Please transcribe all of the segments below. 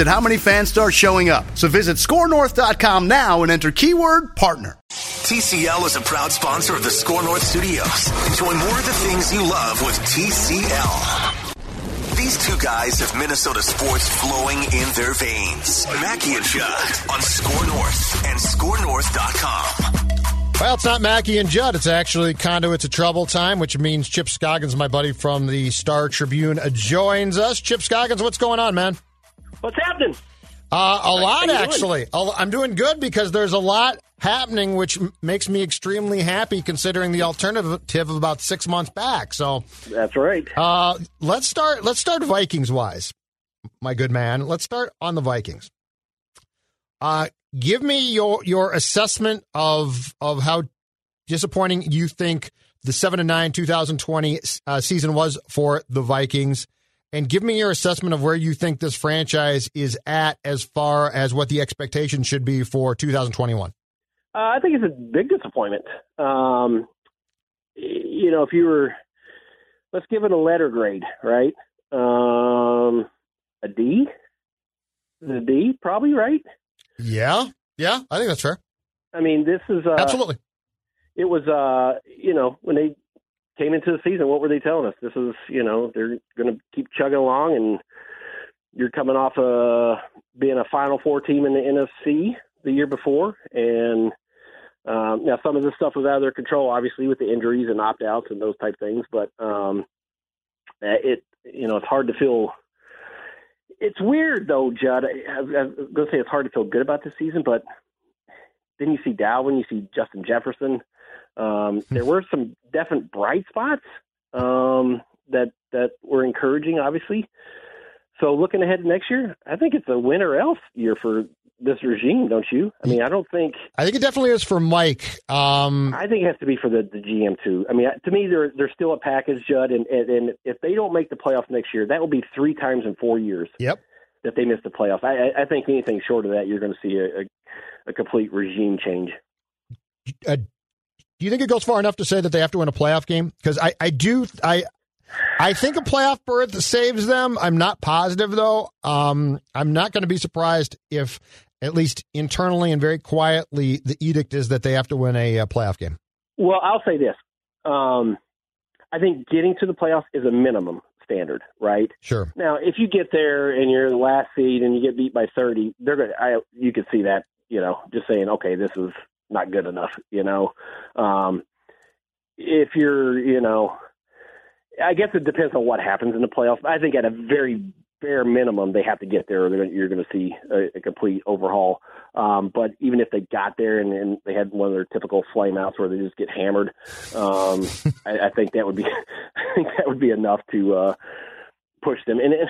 at how many fans start showing up. So visit scorenorth.com now and enter keyword partner. TCL is a proud sponsor of the Score North Studios. Enjoy more of the things you love with TCL. These two guys have Minnesota sports flowing in their veins. Mackey and Judd on Score North and ScoreNorth.com. Well, it's not Mackey and Judd. It's actually Conduits of Trouble time, which means Chip Scoggins, my buddy from the Star Tribune, joins us. Chip Scoggins, what's going on, man? What's happening? Uh, a lot, actually. I'm doing good because there's a lot happening, which m- makes me extremely happy considering the alternative of about six months back. So That's right. uh, let's start. Let's start Vikings wise, my good man. Let's start on the Vikings. Uh, give me your your assessment of of how disappointing you think the seven and nine 2020 uh, season was for the Vikings, and give me your assessment of where you think this franchise is at as far as what the expectation should be for 2021. Uh, I think it's a big disappointment. Um, you know, if you were, let's give it a letter grade, right? Um, a D, a D, probably right. Yeah, yeah, I think that's fair. I mean, this is uh, Absolutely. It was, uh, you know, when they came into the season, what were they telling us? This is, you know, they're going to keep chugging along, and you're coming off uh, being a Final Four team in the NFC the year before, and um, now some of this stuff was out of their control, obviously with the injuries and opt outs and those type things. But um, it, you know, it's hard to feel. It's weird though, Judd. I, I was going to say it's hard to feel good about this season, but then you see Dalvin, you see Justin Jefferson. Um, there were some definite bright spots um, that that were encouraging, obviously. So looking ahead to next year, I think it's a win or else year for this regime, don't you? I mean, I don't think. I think it definitely is for Mike. Um, I think it has to be for the, the GM too. I mean, to me, they're they're still a package, Judd, and, and and if they don't make the playoffs next year, that will be three times in four years. Yep. That they miss the playoffs. I I think anything short of that, you're going to see a, a, a complete regime change. Uh, do you think it goes far enough to say that they have to win a playoff game? Because I, I do I I think a playoff berth saves them. I'm not positive though. Um, I'm not going to be surprised if at least internally and very quietly the edict is that they have to win a, a playoff game. Well, I'll say this. Um, I think getting to the playoffs is a minimum standard, right? Sure. Now, if you get there and you're the last seed and you get beat by 30, they're going I you could see that, you know, just saying, okay, this is not good enough, you know. Um, if you're, you know, I guess it depends on what happens in the playoffs. I think at a very bare minimum, they have to get there, or they're, you're going to see a, a complete overhaul. Um, but even if they got there and, and they had one of their typical flame outs where they just get hammered, um, I, I think that would be, I think that would be enough to uh, push them. And it,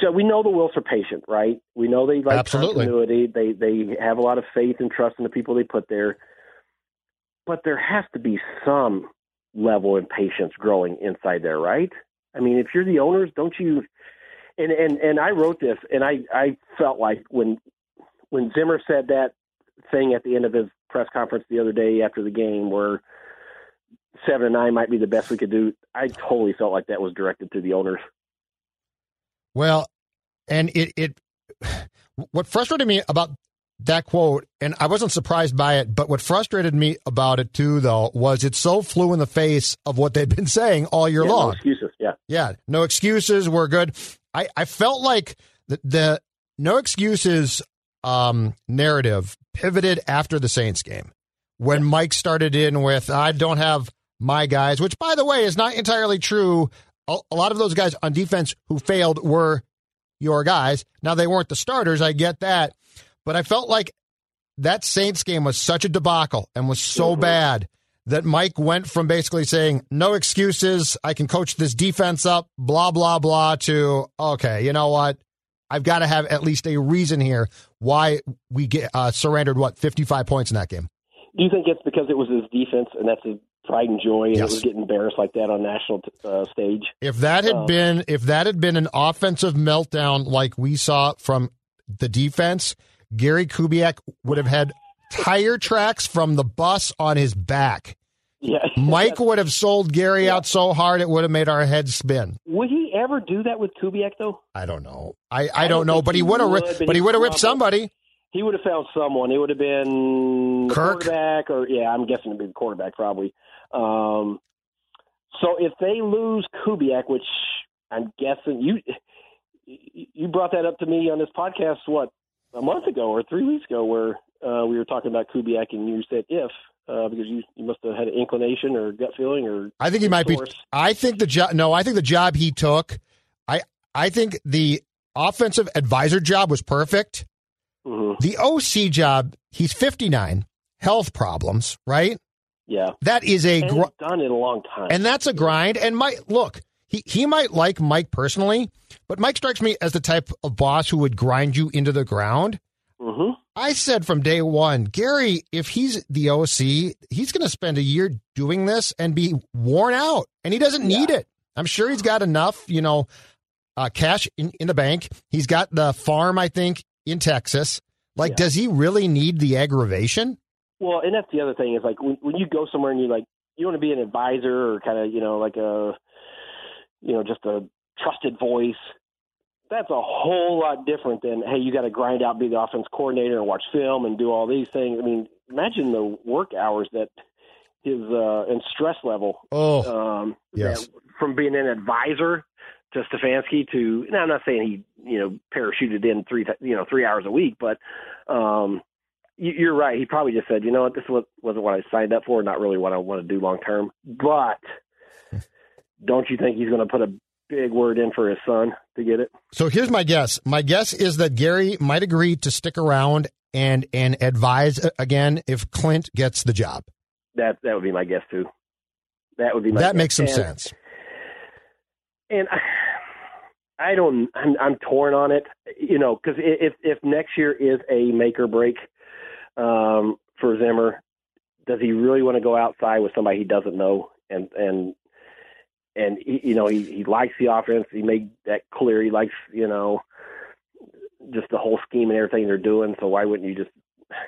so we know the Wilfs are patient, right? We know they like Absolutely. continuity. They they have a lot of faith and trust in the people they put there. But there has to be some level of patience growing inside there, right? I mean, if you're the owners, don't you? And and and I wrote this, and I I felt like when when Zimmer said that thing at the end of his press conference the other day after the game, where seven and nine might be the best we could do, I totally felt like that was directed to the owners. Well, and it it what frustrated me about that quote, and I wasn't surprised by it, but what frustrated me about it too, though, was it so flew in the face of what they'd been saying all year Yeah, no long. excuses, yeah. Yeah, no excuses. We're good. I, I felt like the, the no excuses um, narrative pivoted after the Saints game, when Mike started in with, I don't have my guys, which, by the way, is not entirely true. A, lot of those guys on defense who failed were your guys. Now, they weren't the starters. I get that. But I felt like that Saints game was such a debacle and was so mm-hmm. bad that Mike went from basically saying, no excuses, I can coach this defense up, blah, blah, blah, to, okay, you know what? I've got to have at least a reason here why we get uh, surrendered, what, 55 points in that game. Do you think it's because it was his defense and that's his pride and joy and yes. it was getting embarrassed like that on national uh, stage? If that had uh, been if that had been an offensive meltdown like we saw from the defense, Gary Kubiak would have had tire tracks from the bus on his back. Yeah. Mike would have sold Gary yeah. out so hard it would have made our heads spin. Would he ever do that with Kubiak though? I don't know. I, I, I don't, know, but he would have but, but he would have ripped somebody. He would have found someone. It would have been Kirk quarterback or yeah, I'm guessing it'd be the quarterback probably. Um, so if they lose Kubiak, which I'm guessing you you brought that up to me on this podcast what a month ago or three weeks ago, where uh, we were talking about Kubiak, and you said if uh, because you you must have had an inclination or gut feeling or I think he might source. be. I think the job. No, I think the job he took. I I think the offensive advisor job was perfect. Mm-hmm. The OC job, he's 59, health problems, right? Yeah, that is a gr- done in a long time, and that's a grind. And Mike, look, he he might like Mike personally, but Mike strikes me as the type of boss who would grind you into the ground. Mm-hmm. I said from day one, Gary, if he's the OC, he's going to spend a year doing this and be worn out, and he doesn't need yeah. it. I'm sure he's got enough, you know, uh, cash in, in the bank. He's got the farm, I think, in Texas. Like, yeah. does he really need the aggravation? Well, and that's the other thing is like when, when you go somewhere and you like you want to be an advisor or kind of you know like a you know just a trusted voice that's a whole lot different than hey, you got to grind out, be the offense coordinator, and watch film and do all these things. I mean, imagine the work hours that his uh, and stress level. Oh, um, yes. From being an advisor to Stefanski to now, I'm not saying he you know parachuted in three you know three hours a week, but um, you're right. He probably just said, you know what, this wasn't what I signed up for. Not really what I want to do long term. But don't you think he's going to put a big word in for his son to get it. So here's my guess. My guess is that Gary might agree to stick around and and advise again if Clint gets the job. That that would be my guess too. That would be my that guess. makes some and, sense. And I, I don't. I'm, I'm torn on it. You know, because if if next year is a make or break um, for Zimmer, does he really want to go outside with somebody he doesn't know and and and he, you know he he likes the offense. He made that clear. He likes you know just the whole scheme and everything they're doing. So why wouldn't you just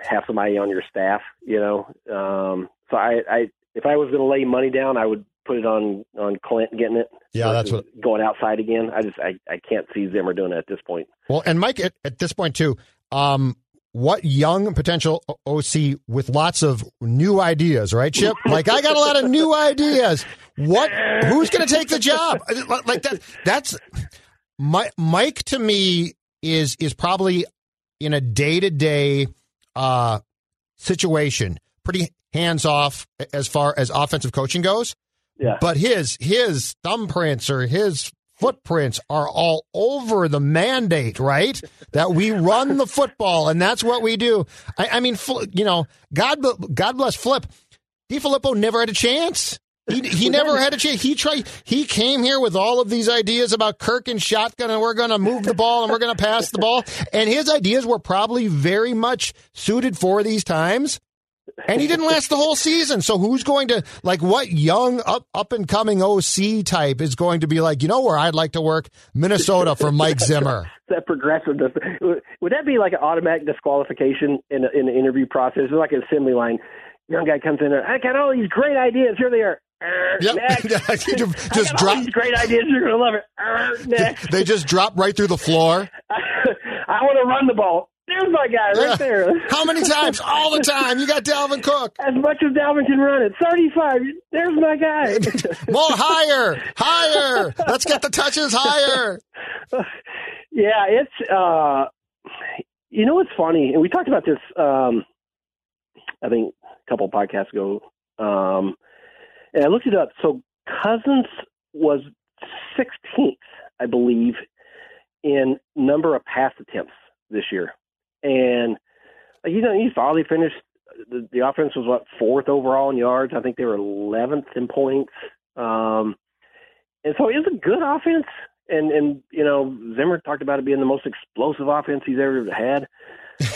have somebody on your staff? You know. Um, so I, I if I was going to lay money down, I would put it on on Clint getting it. Yeah, that's what going outside again. I just I, I can't see Zimmer doing it at this point. Well, and Mike at, at this point too. Um, what young potential OC with lots of new ideas, right, Chip? Like I got a lot of new ideas. What? Who's going to take the job? Like that? That's Mike. To me, is is probably in a day to day situation, pretty hands off as far as offensive coaching goes. Yeah. But his his thumbprints or his footprints are all over the mandate, right? that we run the football, and that's what we do. I, I mean, you know, God, God bless Flip. DeFilippo never had a chance. He, he never had a chance. He tried. He came here with all of these ideas about Kirk and shotgun, and we're going to move the ball and we're going to pass the ball. And his ideas were probably very much suited for these times. And he didn't last the whole season. So who's going to like what young up up and coming OC type is going to be like, you know where I'd like to work? Minnesota for Mike Zimmer. that progressiveness. Would that be like an automatic disqualification in a, in the interview process? It's like an assembly line. Young guy comes in there, I got all these great ideas. Here they are. Yep. Next. just drop these great ideas. You're gonna love it. They just drop right through the floor. I want to run the ball. There's my guy right there. How many times? All the time. You got Dalvin Cook. As much as Dalvin can run it. 35. There's my guy. More higher. Higher. Let's get the touches higher. Yeah, it's uh you know what's funny, and we talked about this um I think a couple podcasts ago, um, and I looked it up. So Cousins was 16th, I believe, in number of pass attempts this year, and you know you saw they finished. The, the offense was what fourth overall in yards. I think they were 11th in points. Um, and so it was a good offense. And and you know Zimmer talked about it being the most explosive offense he's ever had.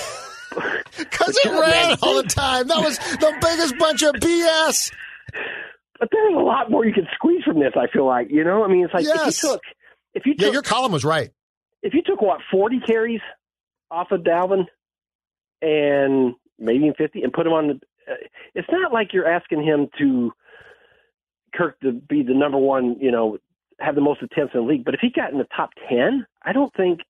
Because it ran all the time. That was the biggest bunch of BS. But there's a lot more you can squeeze from this. I feel like you know. I mean, it's like Yes. if you took if you Yeah, your column was right. if you took what 40 carries off of Dalvin and maybe even 50 and put him on the uh, it's not like you're asking him to Kirk to be the number one, you know, have the most attempts in the league, but if he got in the top 10, I don't think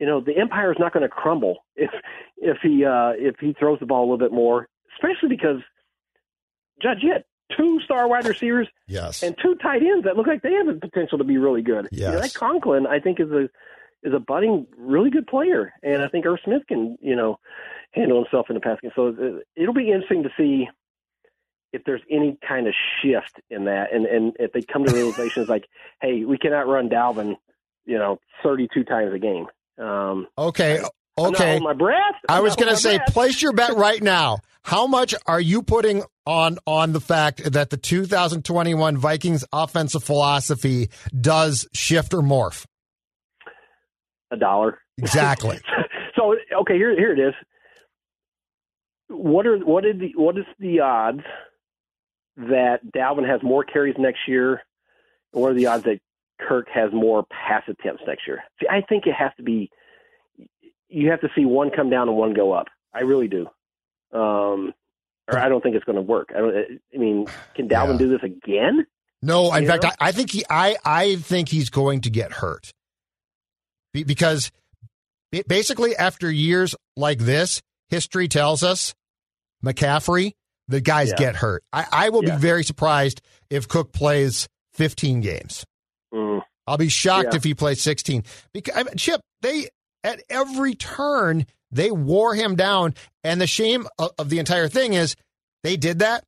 you know, the empire is not going to crumble if if he uh if he throws the ball a little bit more, especially because Judge, you had two star wide receivers Yes. and two tight ends that look like they have the potential to be really good. You know, Yes. that Conklin, I think, is a is a budding, really good player, and I think Irv Smith can, you know, handle himself in the passing. So uh, it'll be interesting to see if there's any kind of shift in that, and and if they come to realizations like, hey, we cannot run Dalvin, you know, 32 times a game. Um, Okay. Okay. my breath. I I'm was going to say, breath. place your bet right now. How much are you putting on on the fact that the 2021 Vikings offensive philosophy does shift or morph? A dollar. Exactly. so okay, here here it is. What are what did the what is the odds that Dalvin has more carries next year? And what are the odds that Kirk has more pass attempts next year? See, I think it has to be. You have to see one come down and one go up. I really do. Um, or I don't think it's going to work. I don't. I mean, can Dalvin Yeah. do this again? No, in You fact. I, I think he, I, I think he's going to get hurt because basically after years like this, history tells us McCaffrey, the guys Yeah. get hurt. I, I will Yeah. be very surprised if Cook plays 15 games. Mm. I'll be shocked Yeah. if he plays 16. Because I mean, Chip, they at every turn they wore him down, and the shame of, of the entire thing is they did that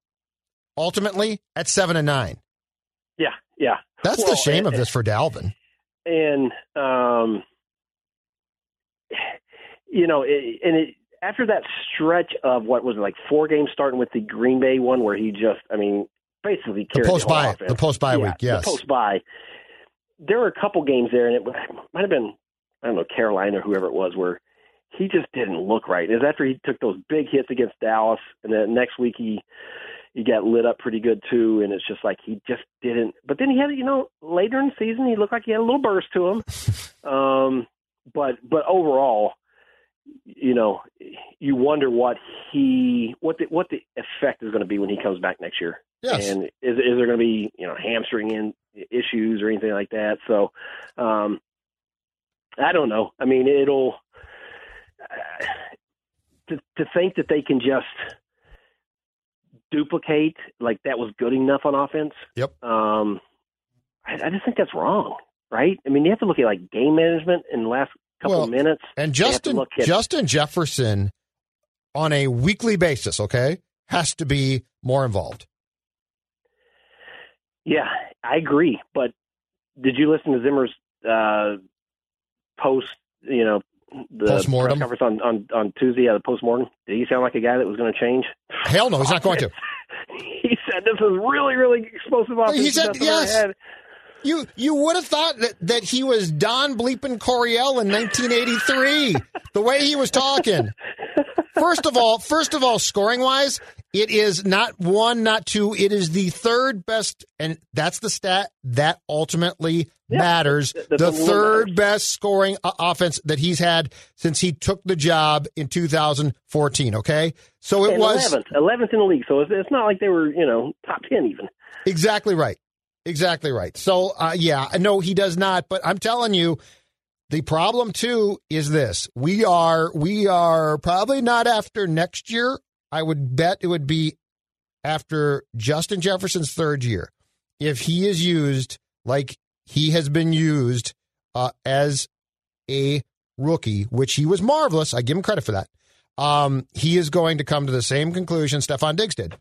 ultimately at seven and nine. Yeah, yeah. That's Well, the shame of this for Dalvin. and um, you know, it, and it, after that stretch of what was it, like four games, starting with the Green Bay one, where he just, I mean, basically The carried post whole bye, offense. the post bye Yeah, week, yes. the post bye. There were a couple games there, and it might have been, I don't know, Carolina or whoever it was, where he just didn't look right. It was after he took those big hits against Dallas, and then next week he he got lit up pretty good too, and it's just like he just didn't. But then he had, you know, later in the season, he looked like he had a little burst to him. um, but but overall, you know, you wonder what he what the what the effect is going to be when he comes back next year. Yes. And is is there going to be you know hamstring in issues or anything like that? So, um, I don't know. I mean, it'll uh, to to think that they can just duplicate like that was good enough on offense. Yep. Um, I, I just think that's wrong, right? I mean, you have to look at like game management in the last couple Well, of minutes. And You have to Justin look Justin Jefferson on a weekly basis, okay, has to be more involved. Yeah, I agree. But did you listen to Zimmer's uh, post? You know, the Postmortem? press conference on on on Tuesday. Yeah, the postmortem. Did he sound like a guy that was going to change? Hell no, he's not going to. he said this is really, really explosive offense. He said yes. Had." You you would have thought that, that he was Don Bleepin Coryell in 1983. the way he was talking. First of all, first of all, scoring wise, it is not one, not two. It is the third best, and that's the stat that ultimately Yeah, matters. th- th- the the third matters. best scoring offense that he's had since he took the job in 2014. Okay, so it And was 11th, 11th in the league. So it's, it's not like they were, you know, top 10 even. Exactly right. Exactly right. So, uh, yeah, no, he does not. But I'm telling you, the problem too is this: we are we are probably not after next year. I would bet it would be after Justin Jefferson's third year, if he is used like he has been used uh, as a rookie, which he was marvelous. I give him credit for that. um, he is going to come to the same conclusion Stefon Diggs did,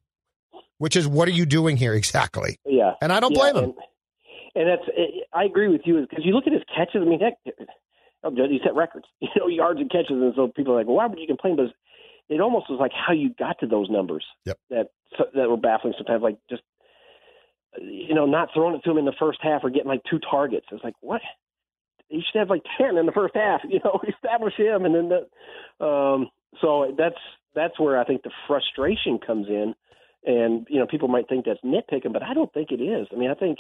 which is, what are you doing here exactly? Yeah, And I don't Yeah, blame him. And, and that's I agree with you because you look at his catches. I mean, heck, he set records, you know, yards and catches, and so people are like, well, why would you complain? But it almost was like how you got to those numbers Yep. that that were baffling sometimes. Like just you know, not throwing it to him in the first half or getting like two targets. It's like what he should have like ten in the first half. You know, establish him, and then the, um, so that's that's where I think the frustration comes in. And you know, people might think that's nitpicking, but I don't think it is. I mean, I think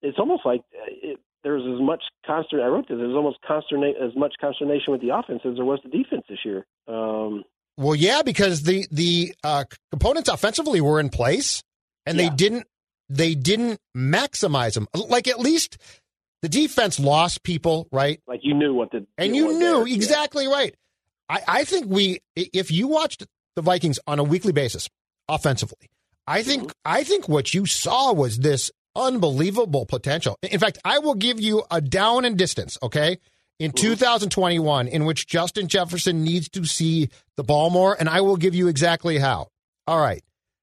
it's almost like uh, it, there's as much consternation. I wrote this. There's almost consternate as much consternation with the offense as there was the defense this year. Um, Well, yeah, because the the uh, components offensively were in place, and they didn't they didn't maximize them. Like at least the defense lost people, right? like you knew what the And you knew there. Yeah. exactly right. I, I think we, if you watched the Vikings on a weekly basis offensively, I think Mm-hmm. I think what you saw was this unbelievable potential. In fact, I will give you a down and distance. Okay. In Mm-hmm. 2021, in which Justin Jefferson needs to see the ball more, and I will give you exactly how. All right.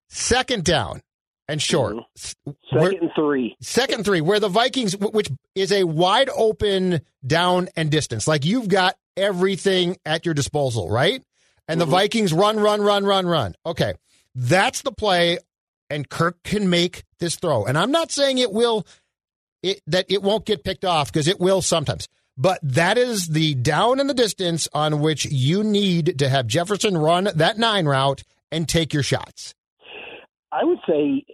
Second down and short. Mm-hmm. Where- Second and three. Second three, where the Vikings, which is a wide open down and distance, like you've got everything at your disposal, right? And the Vikings run, run, run, run, run. Okay, that's the play, and Kirk can make this throw. And I'm not saying it will, it, that it won't get picked off because it will sometimes. But that is the down and the distance on which you need to have Jefferson run that nine route and take your shots. I would say,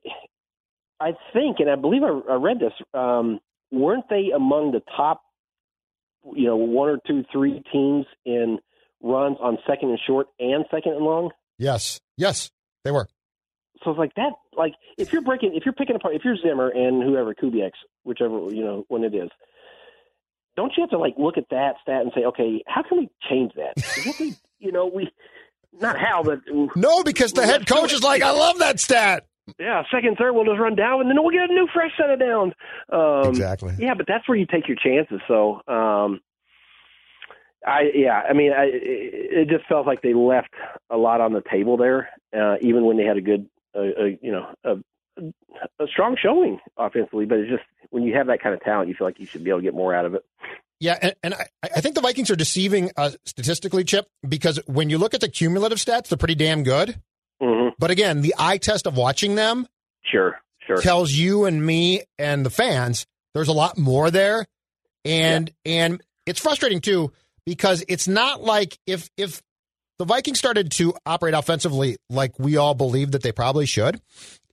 I think, and I believe I, I read this. Um, weren't they among the top, you know, one or two, three teams in runs on second and short and second and long? Yes, yes, they were. So it's like that. Like if you're breaking, if you're picking apart, if you're Zimmer and whoever Kubiak, whichever you know when it is, don't you have to like look at that stat and say, okay, how can we change that? We, you know, we not how, but No, because the head coach is like, I love that stat. yeah, second, third, we'll just run down, and then we'll get a new fresh set of downs. Um, Exactly. Yeah, but that's where you take your chances. So, um, I yeah, I mean, I, it just felt like they left a lot on the table there, uh, even when they had a good, uh, uh, you know, a, a strong showing offensively. But it's just when you have that kind of talent, you feel like you should be able to get more out of it. Yeah, and, and I, I think the Vikings are deceiving uh, statistically, Chip, because when you look at the cumulative stats, they're pretty damn good. hmm But again, the eye test of watching them Sure, sure. tells you and me and the fans there's a lot more there, and and it's frustrating too because it's not like if if the Vikings started to operate offensively like we all believe that they probably should.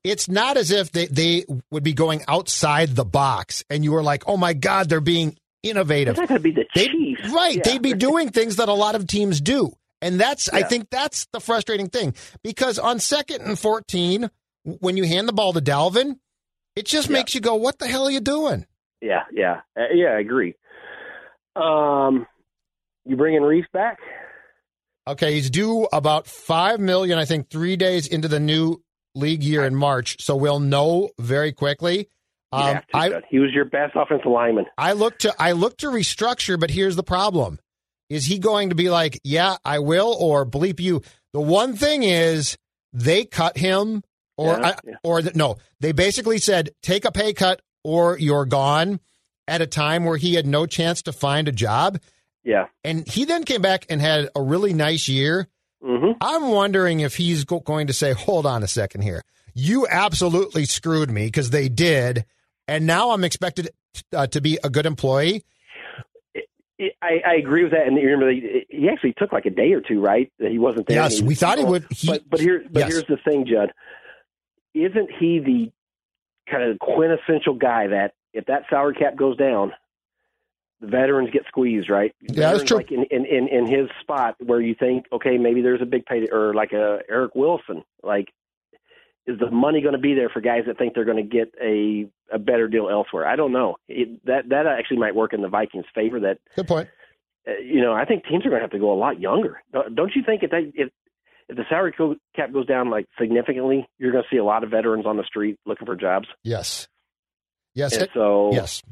It's not as if they, they would be going outside the box and you were like, oh my God, they're being innovative. Not going to be the They, Chiefs, right. Yeah. They'd be doing things that a lot of teams do. And that's, I think that's the frustrating thing because on second and 14, when you hand the ball to Dalvin, it just Yeah. makes you go, what the hell are you doing? Yeah, yeah, uh, yeah. I agree. Um, you bringing Reiff back? Okay. He's due about 5 million, I think, three days into the new league year in March. So we'll know very quickly. Um, to, I, he was your best offensive lineman. I look to I look to restructure, but here's the problem: is he going to be like, "Yeah, I will," or "Bleep you"? The one thing is they cut him, or Yeah, I- yeah. or the, no, they basically said take a pay cut or you're gone at a time where he had no chance to find a job, Yeah. and he then came back and had a really nice year. hmm I'm wondering if he's go- going to say, "Hold on a second here, you absolutely screwed me because they did." And now I'm expected uh, to be a good employee. I, I agree with that, and you remember he, he actually took like a day or two, right? That he wasn't there. Yes, we thought he would. He- but but here, but yes. here's the thing, Judd. Isn't he the kind of quintessential guy that if that salary cap goes down, the veterans get squeezed, right? Yeah, that's true. Like in, in in in his spot where you think, okay, maybe there's a big pay, or like a Eric Wilson, like. Is the money going to be there for guys that think they're going to get a a better deal elsewhere? I don't know. It, that that actually might work in the Vikings' favor. That Good point. uh, you know, I think teams are going to have to go a lot younger. Don't you think if they if if the salary cap goes down like significantly, you're going to see a lot of veterans on the street looking for jobs. Yes. Yes. It- so, yes.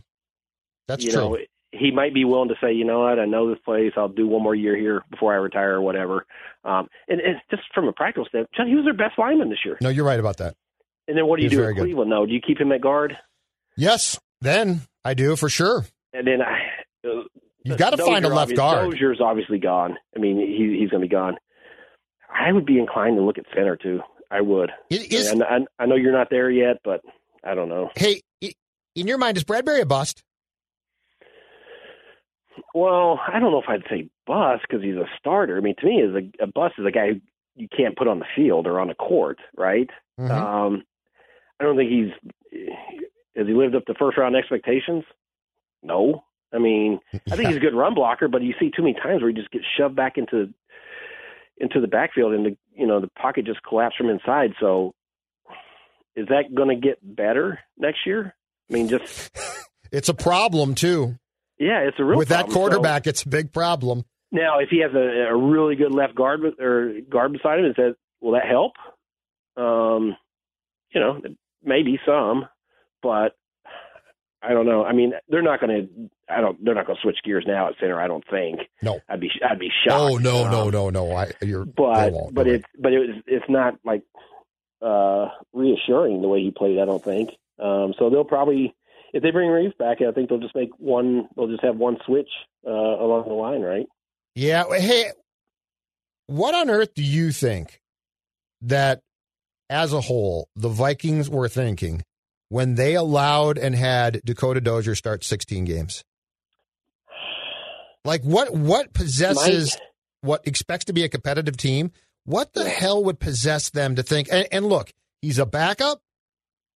That's true. know, he might be willing to say, you know what, I know this place. I'll do one more year here before I retire or whatever. Um, and, and just from a practical standpoint, he was their best lineman this year. No, you're right about that. And then what do you do at good. Cleveland? though? do you keep him at guard? Yes, then I do for sure. And then I, uh, You've got to find a left guard. Dozier's obviously gone. I mean, he, he's going to be gone. I would be inclined to look at center too. I would. It is- and I, I know you're not there yet, but I don't know. hey, in your mind, is Bradbury a bust? Well, I don't know if I'd say bust because he's a starter. I mean, to me, is a, a bust is a guy who you can't put on the field or on the court, right? Mhm. Um, I don't think he's has he lived up to first round expectations. No, I mean, I think he's a good run blocker, but you see too many times where he just gets shoved back into into the backfield and the you know the pocket just collapsed from inside. So, is that going to get better next year? I mean, just It's a problem too. Yeah, it's a real With that problem. So- quarterback, it's a big problem. Now, if he has a, a really good left guard or guard beside him, is that will that help? Um, you know, maybe some, but I don't know. I mean, they're not going to. I don't. They're not going to switch gears now at center. I don't think. No. I'd be. I'd be shocked. Oh no, no, Um, no, no! I you're But but it's but it was it's not like uh reassuring the way he played. I don't think. Um, so they'll probably if they bring Reiff back, I think they'll just make one. They'll just have one switch uh, along the line, right? Yeah. Hey, what on earth do you think that as a whole the Vikings were thinking when they allowed and had Dakota Dozier start 16 games? Like what what possesses what expects to be a competitive team? What the hell would possess them to think and, and look, he's a backup,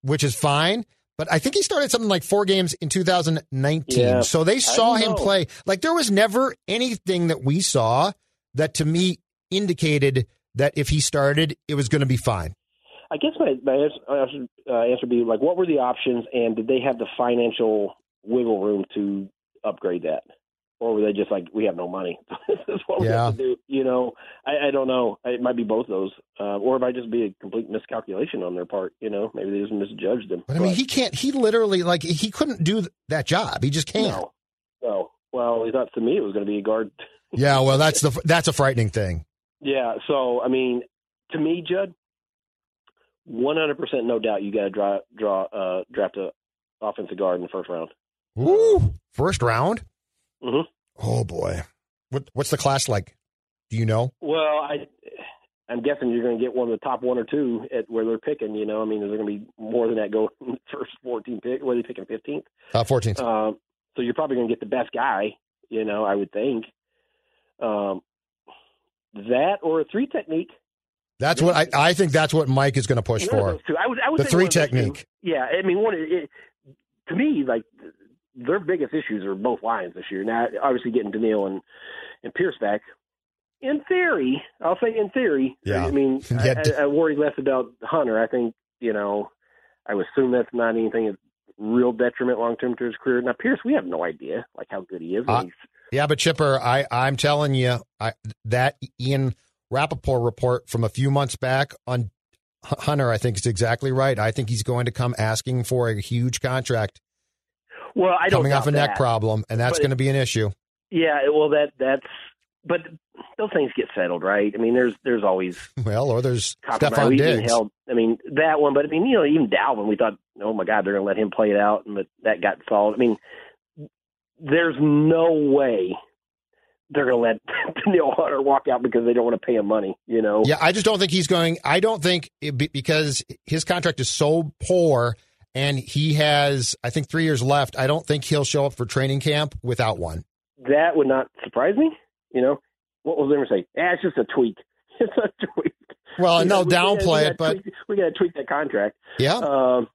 which is fine. But I think he started something like four games in 2019. Yeah. So they saw him know. play. Like there was never anything that we saw that to me indicated that if he started, it was going to be fine. I guess my, my answer, answer, uh, answer would be like, what were the options, and did they have the financial wiggle room to upgrade that, or were they just like, we have no money, this is what we Yeah. have to do? You know, I, I don't know. It might be both those, uh, or it might just be a complete miscalculation on their part. You know, maybe they just misjudged them. But I mean, he can't, he literally, like, he couldn't do that job. He just can't. no, no. Well, he thought to me it was going to be a guard. Yeah, well, that's the, that's a frightening thing. Yeah. So I mean, to me, Judd, one hundred percent, no doubt, you got to draw draw uh, draft a offensive guard in the first round. Ooh, first round. Mhm. Oh boy, what what's the class like? Do you know? Well, I, I'm guessing you're going to get one of the top one or two at where they're picking. You know, I mean, is there going to be more than that go in the first 14 pick? What are they picking 15th? Uh, 14th. Um, so you're probably going to get the best guy. You know, I would think. Um, that or a three technique. That's what I, I think. That's what Mike is going to push One for. I would, I would The three those two. technique. Yeah, I mean, one it, to me, like their biggest issues are both lines this year. Now, obviously, getting Danielle and and Pierce back. In theory, I'll say in theory. Yeah. I mean, Yeah. I, I, worry less about Hunter. I think you know, I would assume that's not anything of real detriment long term to his career. Now, Pierce, we have no idea like how good he is. Uh, Yeah, but Chipper, I I'm telling you, I that Ian Rapoport report from a few months back on Hunter, I think is exactly right. I think he's going to come asking for a huge contract well, I don't coming off a doubt neck that. problem, and that's going to be an issue. Yeah, well, that that's but those things get settled, right? I mean, there's there's always Well, or there's. Stefon Diggs. held, I mean, that one, but I mean, you know, even Dalvin, we thought, oh my God, they're going to let him play it out, and but that got solved. I mean, there's no way they're going to let Danielle Hunter walk out because they don't want to pay him money. You know? Yeah, I just don't think he's going. I don't think it be, because his contract is so poor, and he has, I think, three years left. I don't think he'll show up for training camp without one. That would not surprise me. You know, what was they say? Ah, it's just a tweak. It's a tweak. Well, and they'll we- we gotta- downplay it, but tweak- we got to tweak that contract. yeah, Um,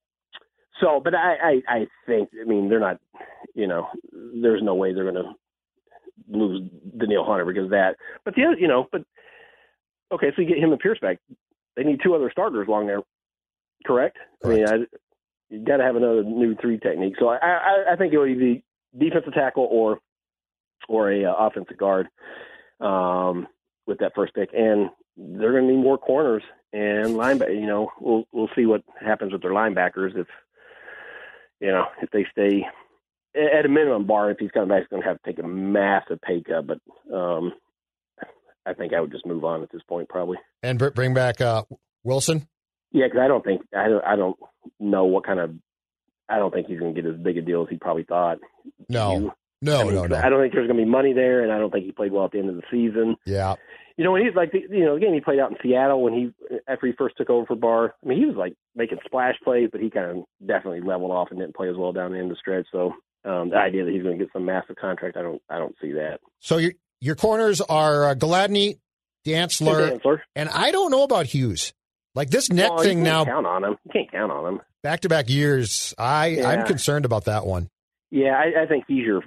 so, but I, I, I think, I mean, they're not, you know, there's no way they're going to lose Danielle Hunter because of that. But the other, you know, but okay, so you get him and Pierce back. They need two other starters along there, correct? I mean, I, you got to have another new three technique. So I, I, I think it would be defensive tackle or or a uh, offensive guard um, with that first pick, and they're going to need more corners and linebacker. You know, we'll we'll see what happens with their linebackers if you know if they stay at a minimum, Barr if he's coming back, he's going to have to take a massive pay cut. But um, I think I would just move on at this point, probably. And br- bring back uh, Wilson. Yeah, because I don't think I don't I don't know what kind of I don't think he's going to get as big a deal as he probably thought. No, You- no, I mean, no, no. I don't think there's going to be money there, and I don't think he played well at the end of the season. Yeah, You know, when he's like, the- you know, again, he played out in Seattle when he after he first took over for Barr. I mean, he was like making splash plays, but he kind of definitely leveled off and didn't play as well down the end of the stretch. So um, the idea that he's going to get some massive contract, I don't, I don't see that. So your your corners are uh, Gladney, Dantzler, Dantzler. and I don't know about Hughes. Like this neck Well, thing now, count on him. You can't count on him. back to back years. I I'm concerned about that one. Yeah, I, I think he's your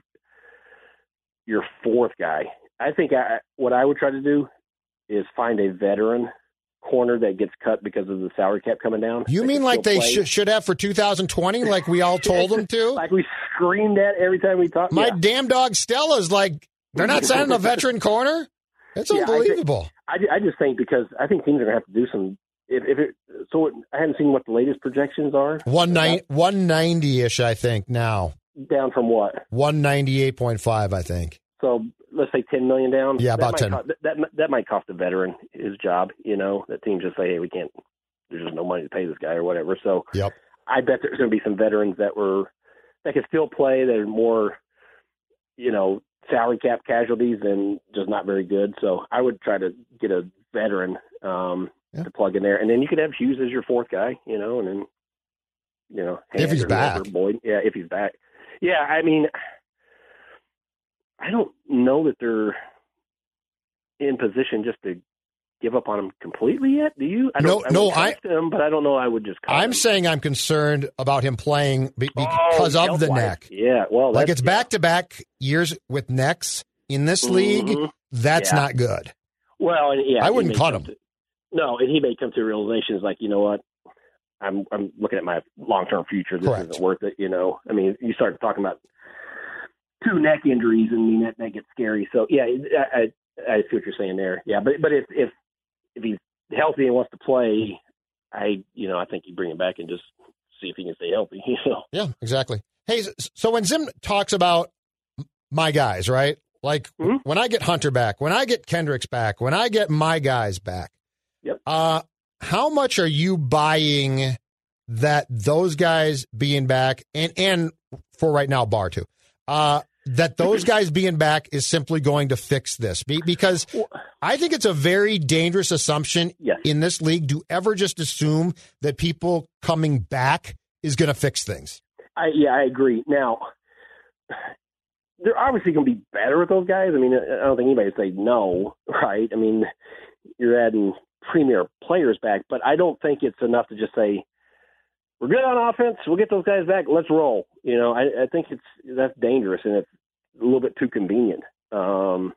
your fourth guy. I think I, what I would try to do is find a veteran corner that gets cut because of the salary cap coming down. You mean like they play. should have for 2020, like we all told them to? like we screamed at every time we talked. My yeah. damn dog Stella's like they're not signing a veteran corner. It's Yeah, I think- unbelievable. I, I just think because I think teams are going to have to do some. If, if it, so, it, I haven't seen what the latest projections are. One nine one ninety ish, I think now. Down from what? One ninety eight point five, I think. So let's say ten million down. Yeah, about might 10. co- that, that that might cost a veteran his job. You know, that team just say, hey, we can't. There's just no money to pay this guy or whatever. So Yep. I bet there's going to be some veterans that were that can still play that are more, you know, salary cap casualties and just not very good. So I would try to get a veteran um, Yeah. to plug in there, and then you could have Hughes as your fourth guy, you know, and then you know If he's Hand or whoever, back. Boyd, yeah, if he's back, yeah. I mean, I don't know that they're in position just to give up on him completely yet. Do you? I No, don't, I no, I- him, but I don't know. I would just. cut I'm him. saying I'm concerned about him playing be- because Oh, of the health-wise. neck. Yeah, well, Like it's back to back years with necks in this league. Mhm. That's Yeah. not good. Well, yeah, I wouldn't cut him. No, and he may come to realizations like, you know what, I'm I'm looking at my long term future. This Correct. isn't worth it. You know, I mean, you start talking about two neck injuries, and I mean that that gets scary. So yeah, I, I I see what you're saying there. Yeah, but but if if if he's healthy and wants to play, I you know I think you bring him back and just see if he can stay healthy. You know. Yeah, exactly. Hey, so when Zim talks about my guys, right? Like Mhm. when I get Hunter back, when I get Kendricks back, when I get my guys back, Yep. uh, how much are you buying that those guys being back and and for right now, Barr too, uh, that those guys being back is simply going to fix this? Because I think it's a very dangerous assumption Yes. in this league to ever just assume that people coming back is going to fix things. I yeah, I agree. Now, they're obviously going to be better with those guys. I mean, I don't think anybody would say no, right? I mean, you're adding premier players back, but I don't think it's enough to just say we're good on offense. We'll get those guys back. Let's roll. You know, I, I think it's that's dangerous and it's a little bit too convenient um,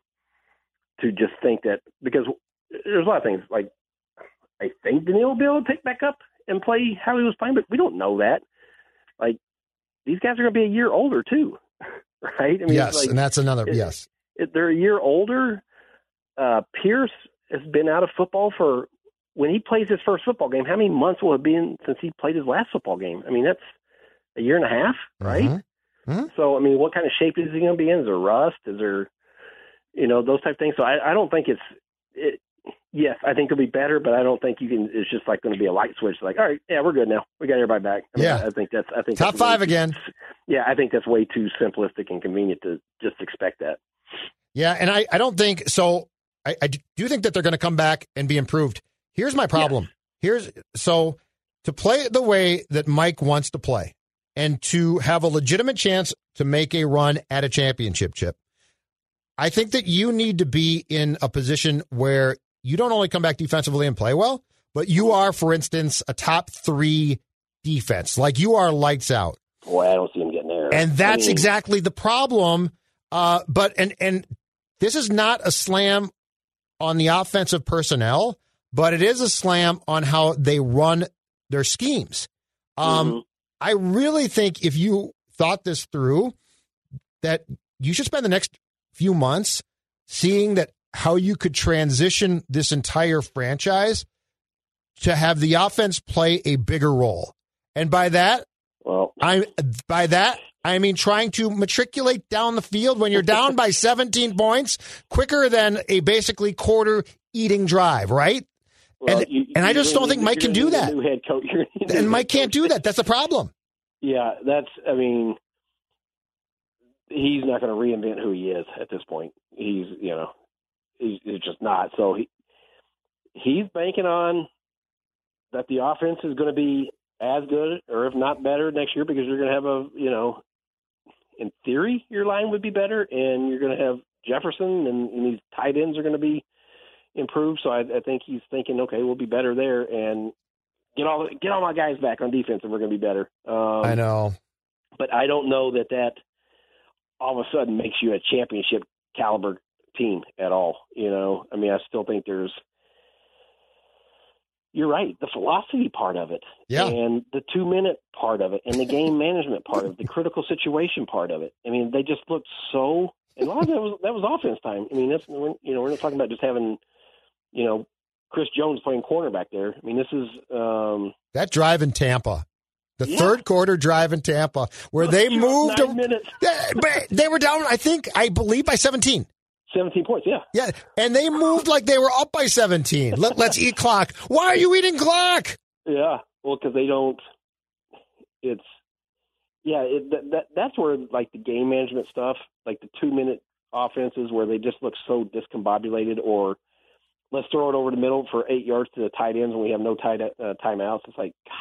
to just think that because there's a lot of things like I think Danielle will be able to pick back up and play how he was playing, but we don't know that. Like these guys are going to be a year older too, right? I mean, yes, like, and that's another it- yes. it- they're a year older. Uh, Pierce has been out of football for when he plays his first football game. How many months will it be in since he played his last football game? I mean, that's a year and a half, right? Mhm. So, I mean, what kind of shape is he going to be in? Is there rust? Is there, you know, those type of things? So, I, I don't think it's. It, yes, I think it'll be better, but I don't think you can. It's just like going to be a light switch. Like, all right, yeah, we're good now. We got everybody back. I mean, Yeah. I think that's. I think Top that's way five too- again. Yeah, I think that's way too simplistic and convenient to just expect that. Yeah, and I, I don't think so. I, I do think that they're going to come back and be improved. Here's my problem. Here's so to play the way that Mike wants to play and to have a legitimate chance to make a run at a championship chip. I think that you need to be in a position where you don't only come back defensively and play well, but you are, for instance, a top three defense. Like you are lights out. Boy, I don't see him getting there. And that's I mean, exactly the problem. Uh, but and and this is not a slam on the offensive personnel, but it is a slam on how they run their schemes. Um, Mhm. I really think if you thought this through, that you should spend the next few months seeing that how you could transition this entire franchise to have the offense play a bigger role. And by that, Well, I by that I mean, trying to matriculate down the field when you're down by 17 points quicker than a basically quarter eating drive, right? Well, and, you- and I just don't think Mike can do that. New head coach. You're gonna need a And Mike can't do that. That's the problem. Yeah, that's. I mean, he's not going to reinvent who he is at this point. He's, you know, he's, he's just not. So he he's banking on that the offense is going to be as good, or if not better, next year because you're going to have a, you know, in theory, your line would be better, and you're going to have Jefferson, and, and these tight ends are going to be improved. So I, I think he's thinking, okay, we'll be better there, and get all get all my guys back on defense, and we're going to be better. Um, I know. but I don't know that that all of a sudden makes you a championship caliber team at all. You know, I mean, I still think there's. You're right. The philosophy part of it, Yeah. and the two minute part of it, and the game management part of it, the critical situation part of it. I mean, they just looked so. And a lot of that was that was offense time. I mean, that's we're, you know we're not talking about just having, you know, Chris Jones playing cornerback there. I mean, this is um, That drive in Tampa, the Yeah. third quarter drive in Tampa, where they moved. a- they were down, I think, I believe, by 17. points. Yeah, Yeah, and they moved like they were up by 17. Let, let's eat clock. Why are you eating clock? Yeah, well, because they don't. It's yeah, it, that, that that's where like the game management stuff, like the two minute offenses, where they just look so discombobulated, or let's throw it over the middle for eight yards to the tight ends, and we have no tight uh, timeouts. It's like, gosh,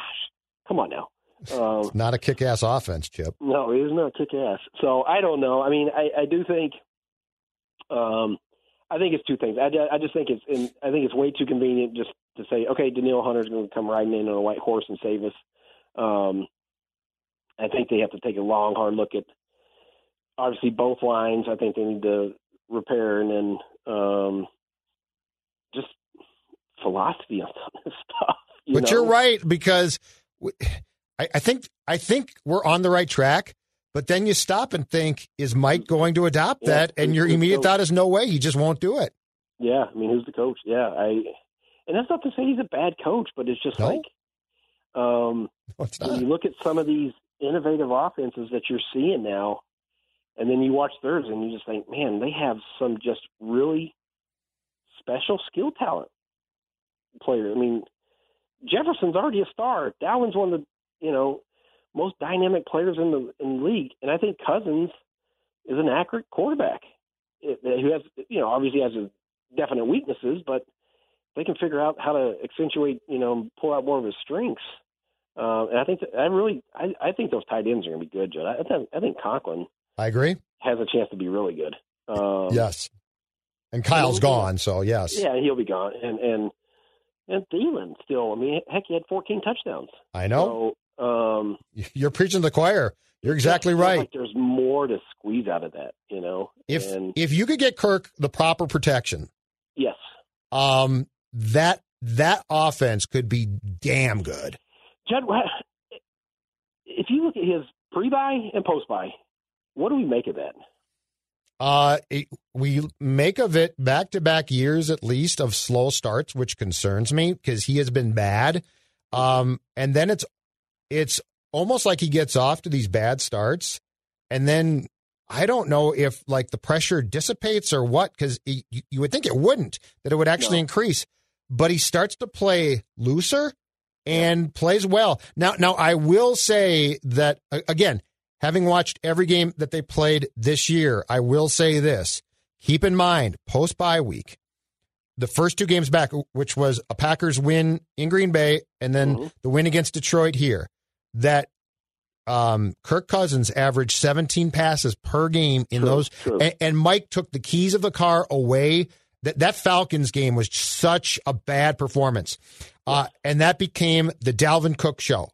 come on now. Um, Not a kick ass offense, Chip. no, it is not kick ass. So I don't know. I mean, I, I do think, um, I think it's two things. I, I just think it's, and I think it's way too convenient just to say, okay, Danielle Hunter's going to come riding in on a white horse and save us. Um, I think they have to take a long, hard look at obviously both lines. I think they need to repair and then um, just philosophy on this stuff. you But know? you're right because I, I think I think we're on the right track. But then you stop and think, is Mike going to adopt Yeah, that? And your immediate thought is no way. He just won't do it. Yeah, I mean, who's the coach? Yeah, I, and that's not to say he's a bad coach, but it's just No. like, um, No, it's when you look at some of these innovative offenses that you're seeing now, and then you watch theirs, and you just think, man, they have some just really special skill talent player. I mean, Jefferson's already a star. Dalvin's one of the you know most dynamic players in the in the league, and I think Cousins is an accurate quarterback who has you know obviously has a definite weaknesses, but they can figure out how to accentuate you know pull out more of his strengths. Uh, and I think that, I really I, I think those tight ends are going to be good, Judd. I, I think I think Conklin I agree. has a chance to be really good. Um, yes. And Kyle's gone, so yes. Yeah, he'll be gone. And and and Thielen still. I mean, heck, he had 14 touchdowns. I know. Um, You're preaching to the choir. You're exactly right. Like there's more to squeeze out of that, you know. If and if you could get Kirk the proper protection, yes, um, that that offense could be damn good. What- if you look at his pre-bye and post-bye, what do we make of that? Uh, it, we make of it back to back years at least of slow starts, which concerns me because he has been bad. Um, and then it's it's almost like he gets off to these bad starts, and then I don't know if like the pressure dissipates or what because you, would think it wouldn't that it would actually No. increase, but he starts to play looser and plays well. Now, now I will say that again, having watched every game that they played this year, I will say this: keep in mind post bye week, the first two games back, which was a Packers win in Green Bay and then Mhm. the win against Detroit here, that um, Kirk Cousins averaged 17 passes per game in True, those, true. and, and Mike took the keys of the car away. That that Falcons game was such a bad performance, uh, and that became the Dalvin Cook show.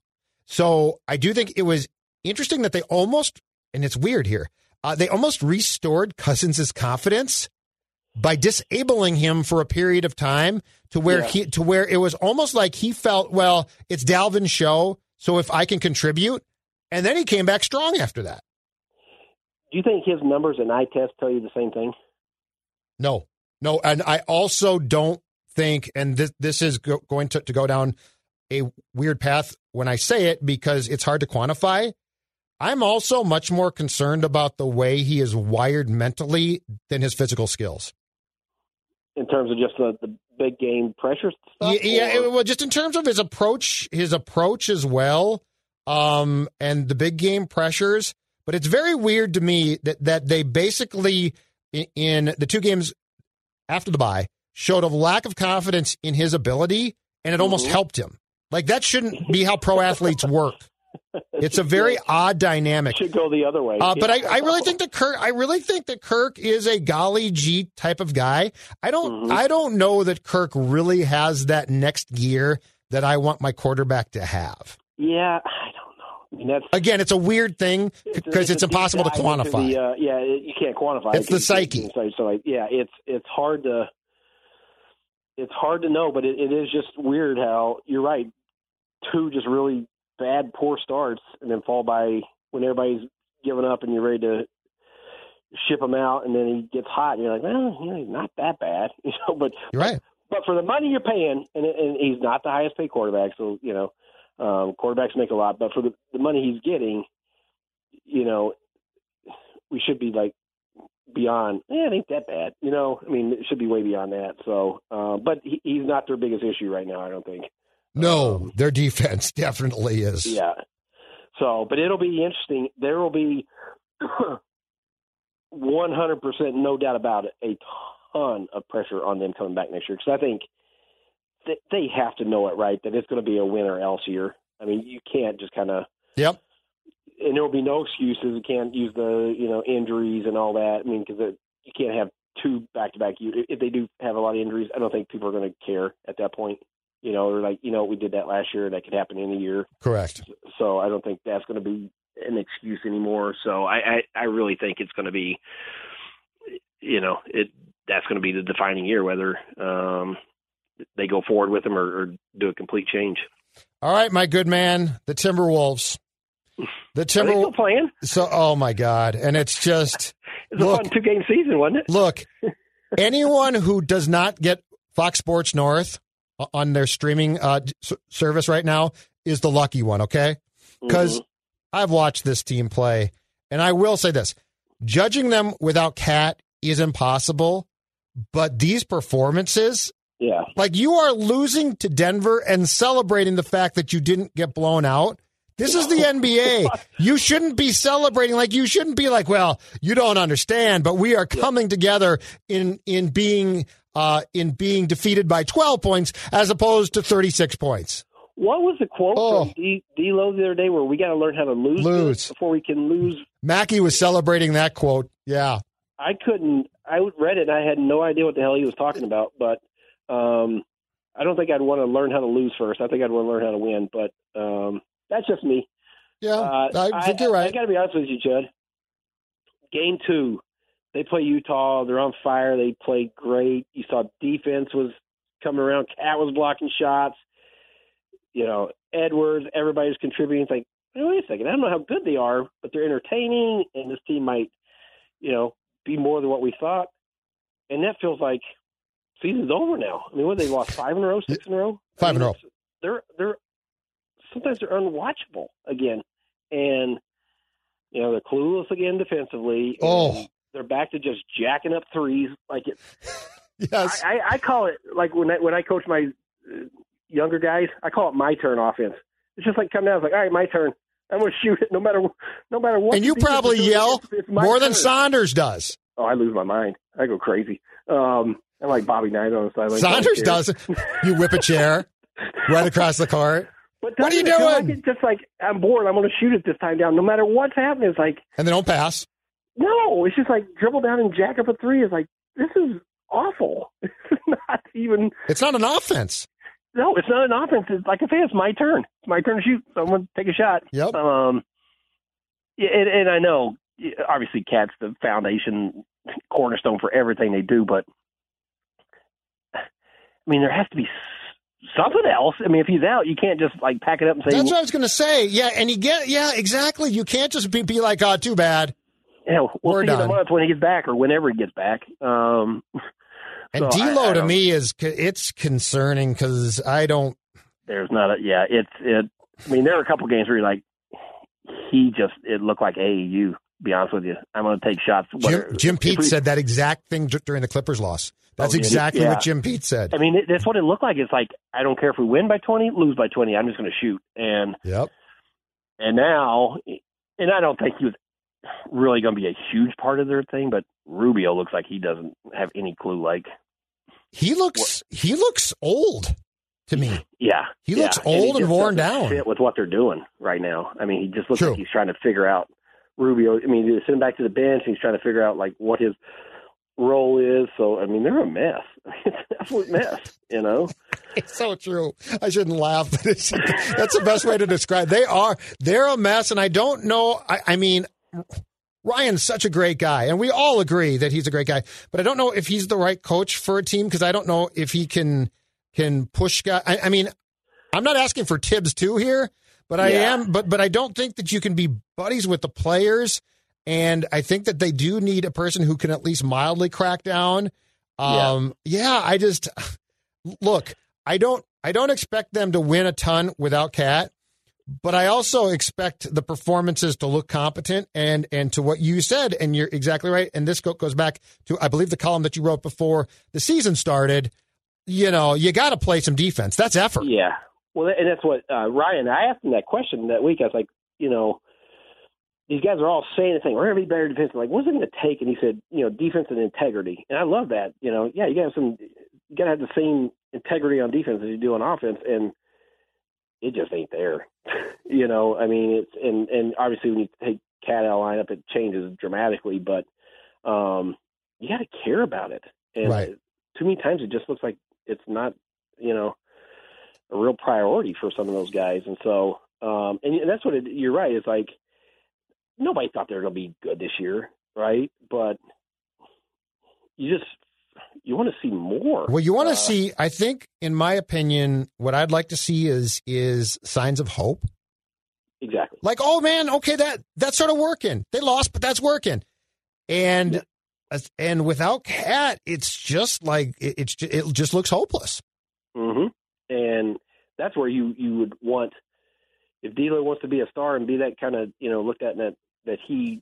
So I do think it was interesting that they almost, and it's weird here, uh, they almost restored Cousins' confidence by disabling him for a period of time to where Yeah. he to where it was almost like he felt, well, it's Dalvin's show, so if I can contribute, and then he came back strong after that. Do you think his numbers and eye test tell you the same thing? No, no, and I also don't think, and this this is go, going to, to go down a weird path when I say it because it's hard to quantify. I'm also much more concerned about the way he is wired mentally than his physical skills. In terms of just the, the big game pressure stuff? Yeah, yeah, well, just in terms of his approach, his approach as well, um, and the big game pressures. But it's very weird to me that that they basically in the two games after the bye showed a lack of confidence in his ability, and it mm-hmm. almost helped him. Like that shouldn't be how pro athletes work. It's a very odd dynamic. Should go the other way. Uh, but I, I really think that Kirk. I really think that Kirk is a golly gee type of guy. I don't. Mm-hmm. I don't know that Kirk really has that next gear that I want my quarterback to have. Yeah, I don't know. I mean, that's again, it's a weird thing because it's, it's, impossible to quantify. The, uh, yeah, you can't quantify. It's it. the psyche. So, so like, yeah, it's it's hard to it's hard to know, but it, it is just weird how you're right. Two just really bad, poor starts, and then fall by when everybody's giving up and you're ready to ship him out, and then he gets hot, and you're like, well, you know, he's not that bad, you know. But you're right. But for the money you're paying, and, and he's not the highest paid quarterback, so you know, um, quarterbacks make a lot. But for the, the money he's getting, you know, we should be like beyond. Yeah, it ain't that bad. You know, I mean, it should be way beyond that. So, uh, but he, he's not their biggest issue right now. I don't think. No, um, their defense definitely is. Yeah. So, but it'll be interesting. There will be 100% no doubt about it, a ton of pressure on them coming back next year because I think they have to know it, right? That it's going to be a win or else year. I mean, you can't just kind of. Yep. And there will be no excuses. You can't use the you know injuries and all that. I mean, because you can't have two back to back. If they do have a lot of injuries, I don't think people are going to care at that point you know, or like, you know, we did that last year. That could happen in a year. Correct. So I don't think that's going to be an excuse anymore. So I, I, I really think it's going to be, you know, it that's going to be the defining year whether um, they go forward with them or, or do a complete change. All right, my good man, the Timberwolves. The Timberwolves playing. So, oh my God, and it's just it's look, a fun two game season, wasn't it? Look, anyone who does not get Fox Sports North on their streaming uh, service right now is the lucky one, okay? Because mm-hmm. I've watched this team play, and I will say this judging them without Cat is impossible, but these performances. Yeah. Like you are losing to Denver and celebrating the fact that you didn't get blown out. This is the NBA. You shouldn't be celebrating like you shouldn't be like, well, you don't understand, but we are coming together in in being uh, in being defeated by 12 points as opposed to 36 points. What was the quote oh. from D- D'Lo the other day where we got to learn how to lose, lose before we can lose? Mackey was celebrating that quote. Yeah. I couldn't. I read it and I had no idea what the hell he was talking about. But um, I don't think I'd want to learn how to lose first. I think I'd want to learn how to win. But um, that's just me. Yeah, uh, I think I, you're right. I, I got to be honest with you, Judd. Game two, they play Utah. They're on fire. They play great. You saw defense was coming around. Cat was blocking shots. You know, Edwards. Everybody's contributing. It's like, wait a second. I don't know how good they are, but they're entertaining, and this team might, you know, be more than what we thought. And that feels like season's over now. I mean, what they lost five in a row, six in a row, five I mean, in a row. They're they're sometimes they're unwatchable again, and you know they're clueless again defensively. Oh, they're back to just jacking up threes like it. yes, I, I, call it like when I, when I coach my uh, younger guys, I call it my turn offense. It's just like come down, it's like all right, my turn. I'm going to shoot it no matter no matter what. And you probably yell it's, it's more turn. than Saunders does. Oh, I lose my mind. I go crazy. Um, I'm like Bobby Knight on the sideline. Saunders doesn't. You whip a chair right across the court. But what are you doing? Like it's just like I'm bored. I'm going to shoot it this time down, no matter what's happening. It's like and they don't pass. No, it's just like dribble down and jack up a three. Is like this is awful. It's not even. It's not an offense. No, it's not an offense. It's like I say, it's my turn. It's my turn to shoot. So I'm going to take a shot. Yep. Um. Yeah, and, and I know obviously Cat's the foundation cornerstone for everything they do, but I mean there has to be something else. I mean, if he's out, you can't just like pack it up and say. That's what I was going to say. Yeah, and you get yeah, exactly. You can't just be, be like, oh, too bad. Yeah, we'll We're see done. in a month when he gets back or whenever he gets back. Um, and so D'Lo to me is it's concerning because I don't. There's not a yeah. It's it. I mean, there are a couple games where you're like, he just it looked like AAU. Be honest with you, I'm going to take shots. Jim, Jim Pete we- said that exact thing during the Clippers loss. That's Oh, exactly Yeah. what Jim Pete said. I mean, it, that's what it looked like. It's like I don't care if we win by 20, lose by 20. I'm just going to shoot. And Yep. and now, and I don't think he was really going to be a huge part of their thing. But Rubio looks like he doesn't have any clue. Like, He looks he looks old to me. yeah, He yeah. looks old and just worn down. Fit with what they're doing right now. I mean, he just looks True. like he's trying to figure out Rubio. I mean, he's sitting back to the bench. And he's trying to figure out like what his role is. So I mean, they're a mess. it's an absolute mess. You know. It's so true. I shouldn't laugh, but it's, that's the best way to describe. They are they're a mess, and I don't know. I, I mean, Ryan's such a great guy, and we all agree that he's a great guy. But I don't know if he's the right coach for a team because I don't know if he can can push guy. I, I mean, I'm not asking for Thibs too here, but I Yeah. am. But but I don't think that you can be buddies with the players, and I think that they do need a person who can at least mildly crack down. Um, yeah, I just look. I don't. I don't expect them to win a ton without Cat, but I also expect the performances to look competent and and to what you said. And you're exactly right. And this goes back to I believe the column that you wrote before the season started. You know, you got to play some defense. That's effort. Yeah. Well, and that's what uh, Ryan. I asked him that question that week. I was like, you know, these guys are all saying the thing. We're to be better defense. Like, what's it to take? And he said, you know, defense and integrity. And I love that. You know, yeah, you got some. You got to have the same integrity on defense as you do on offense, and it just ain't there. you know, I mean, it's and and obviously when you take Cat out lineup, it changes dramatically. But um, you got to care about it. And Right. too many times it just looks like it's not, you know, a real priority for some of those guys. And so, um, and that's what it, you're right. It's like nobody thought they were going to be good this year, right? But you just you want to see more. Well, you want to Uh, see. I think, in my opinion, what I'd like to see is is signs of hope. exactly. Like, oh man, okay, that that's sort of working. They lost, but that's working. And and without Cat, it's just like it, it's it just looks hopeless. hmm And that's where you you would want if D'Lo wants to be a star and be that kind of you know looked at that that he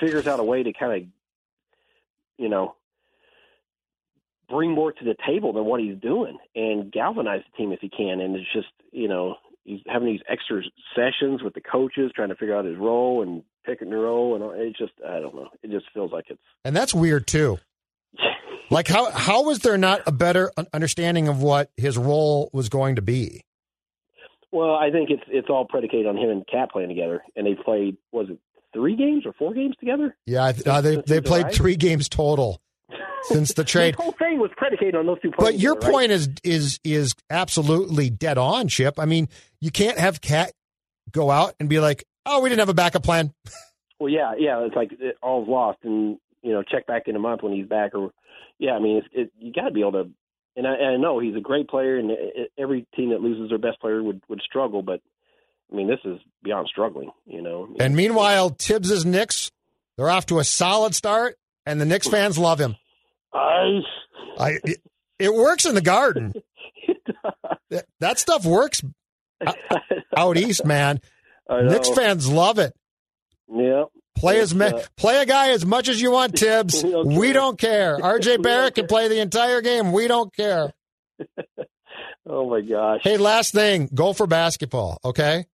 figures out a way to kind of you know bring more to the table than what he's doing and galvanize the team if he can. And it's just you know he's having these extra sessions with the coaches trying to figure out his role and picking the role and all- it's just I don't know. It just feels like it's And that's weird too. Like how how was there not a better understanding of what his role was going to be? Well, I think it's it's all predicated on him and Cat playing together, and they played was it three games or four games together? Yeah, I th- uh, they they played three games total since the trade. The whole thing was predicated on those two. But your right? point is is is absolutely dead on, Chip. I mean, you can't have Cat go out and be like, "Oh, we didn't have a backup plan." Well, yeah, yeah, it's like it, all's lost, and you know, check back in a month when he's back, or yeah, I mean, it's, it, you got to be able to. And I, and I know he's a great player, and it, every team that loses their best player would would struggle, but I mean, this is beyond struggling, you know. And meanwhile, Thibs's Knicks, they're off to a solid start, and the Knicks fans love him. I, I it, it works in the garden. That, that stuff works out east, man. Knicks fans love it. yeah, Play as ma- uh, play a guy as much as you want, Thibs. We don't we care. don't care. RJ Barrett can play the entire game. We don't care. oh my gosh. Hey, last thing, go for basketball, okay?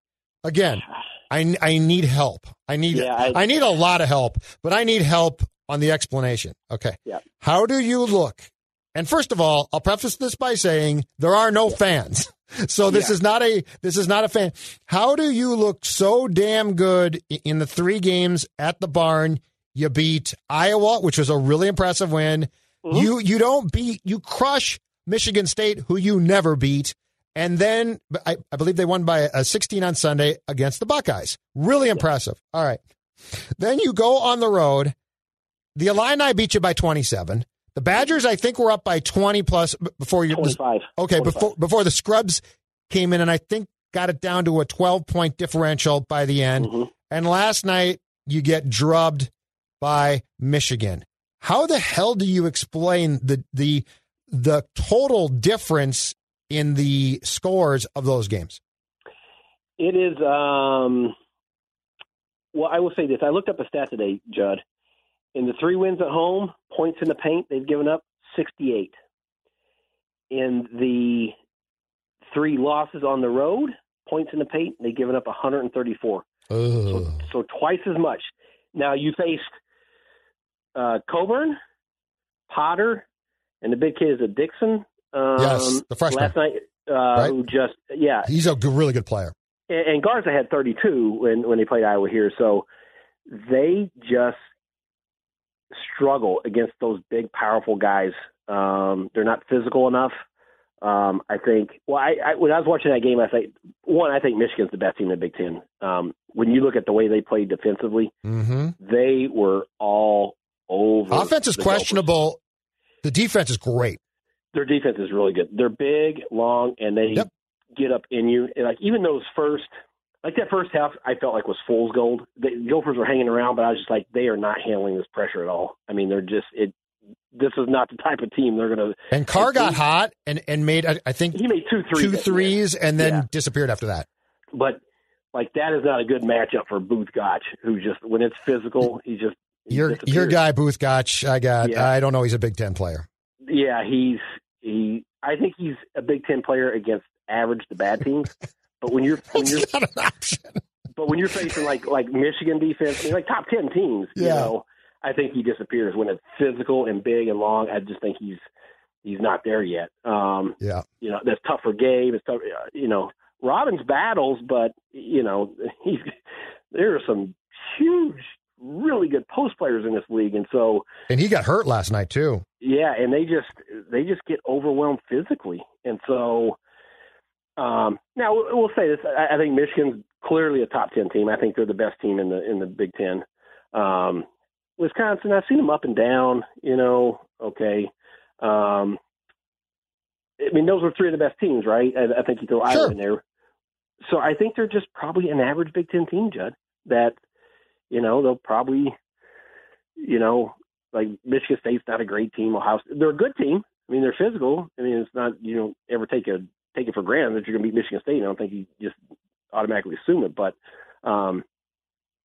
Again, I, I need help. I need Yeah, I, I- need a lot of help, but I need help on the explanation. Okay. Yeah. How do you look? And first of all, I'll preface this by saying there are no fans. So this Yeah. is not a this is not a fan. How do you look so damn good in the three games at the barn? You beat Iowa, which was a really impressive win. Mm-hmm. You you don't beat you crush Michigan State, who you never beat, and then I, I believe they won by a 16 on Sunday against the Buckeyes. Really impressive. All right, then you go on the road. The Illini beat you by 27. The Badgers, I think, were up by 20 plus before you. Twenty five. Okay, before before the scrubs came in, and I think got it down to a 12 point differential by the end. Mhm. And last night you get drubbed by Michigan. How the hell do you explain the the the total difference in the scores of those games? It is. um well, I will say this. I looked up a stat today, Judd. In the three wins at home, points in the paint, they've given up 68. In the three losses on the road, points in the paint, they've given up 134. So, so, twice as much. Now you faced uh, Cockburn, Potter, and the big kid is a Dickinson. Um, yes, the freshman last night. Uh, right? Who just yeah, he's a good, really good player. And, and Garza had 32 when when they played Iowa here, so they just struggle against those big, powerful guys. Um, they're not physical enough. Um, I think. Well, I, I, when I was watching that game, I think one, I think Michigan's the best team in the Big Ten. Um, when you look at the way they played defensively, mm-hmm. they were all over. Offense is questionable. Gophers. The defense is great. Their defense is really good. They're big, long, and they yep. get up in you. And like even those first, like that first half, I felt like was fool's gold. The Gophers were hanging around, but I was just like, they are not handling this pressure at all. I mean, they're just it this is not the type of team they're going to. And Carr got hot and, and made, I, think, he made two threes, two threes and then yeah. disappeared after that. But like that is not a good matchup for Both Gach, who just when it's physical, he just your your guy Both Gach. I got. Yeah. I don't know. He's a Big Ten player. Yeah, he's he. I think he's a Big Ten player against average to bad teams. But when you're when you're not an option. But when you're facing like like Michigan defense, I mean, like top ten teams, yeah. you know I think he disappears when it's physical and big and long. I just think he's he's not there yet. Um, yeah, you know that's tough for Gabe. It's tough. Uh, you know, Robbins battles, but you know he's there are some huge, really good post players in this league, and so and he got hurt last night too. Yeah, and they just they just get overwhelmed physically, and so. Um, now we'll say this: I, I think Michigan's clearly a top ten team. I think they're the best team in the in the Big Ten. Um, Wisconsin, I've seen them up and down. You know, okay. Um, I mean, those were three of the best teams, right? I, I think you throw sure. Iowa in there. So I think they're just probably an average Big Ten team, Judd. That you know they'll probably, you know, like Michigan State's not a great team. Ohio, they're a good team. I mean, they're physical. I mean, it's not you know ever take a take it for granted that you're going to beat Michigan State. I don't think you just automatically assume it, but um,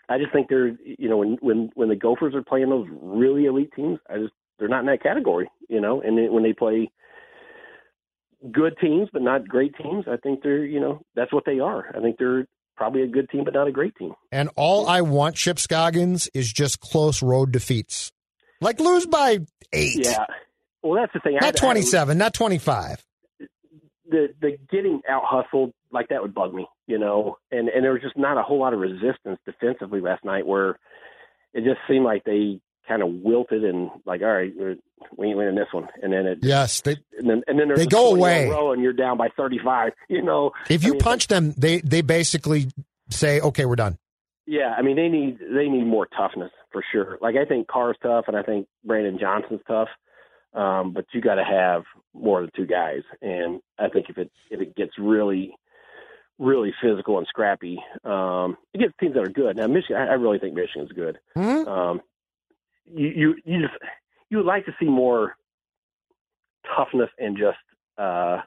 I just think they're you know when when when the Gophers are playing those really elite teams, I just they're not in that category, you know. And then when they play good teams but not great teams, I think they're you know that's what they are. I think they're probably a good team but not a great team. And all I want, Chip Scoggins, is just close road defeats, like lose by eight. Yeah. Well, that's the thing. Not twenty seven, not twenty five. The the getting out hustled like that would bug me, you know. And and there was just not a whole lot of resistance defensively last night, where it just seemed like they kind of wilted and like, all right, we ain't winning this one, and then it yes, they and then and then they go away, and you're down by thirty five. You know, if you I mean, punch them, they they basically say, okay, we're done. Yeah, I mean they need they need more toughness for sure. Like I think Carr's tough, and I think Brandon Johnson's tough. Um, but you got to have more than two guys, and I think if it if it gets really really physical and scrappy um, against teams that are good. Now, Michigan, I, I really think Michigan's good. Mm-hmm. Um, you, you you just you would like to see more toughness and just uh,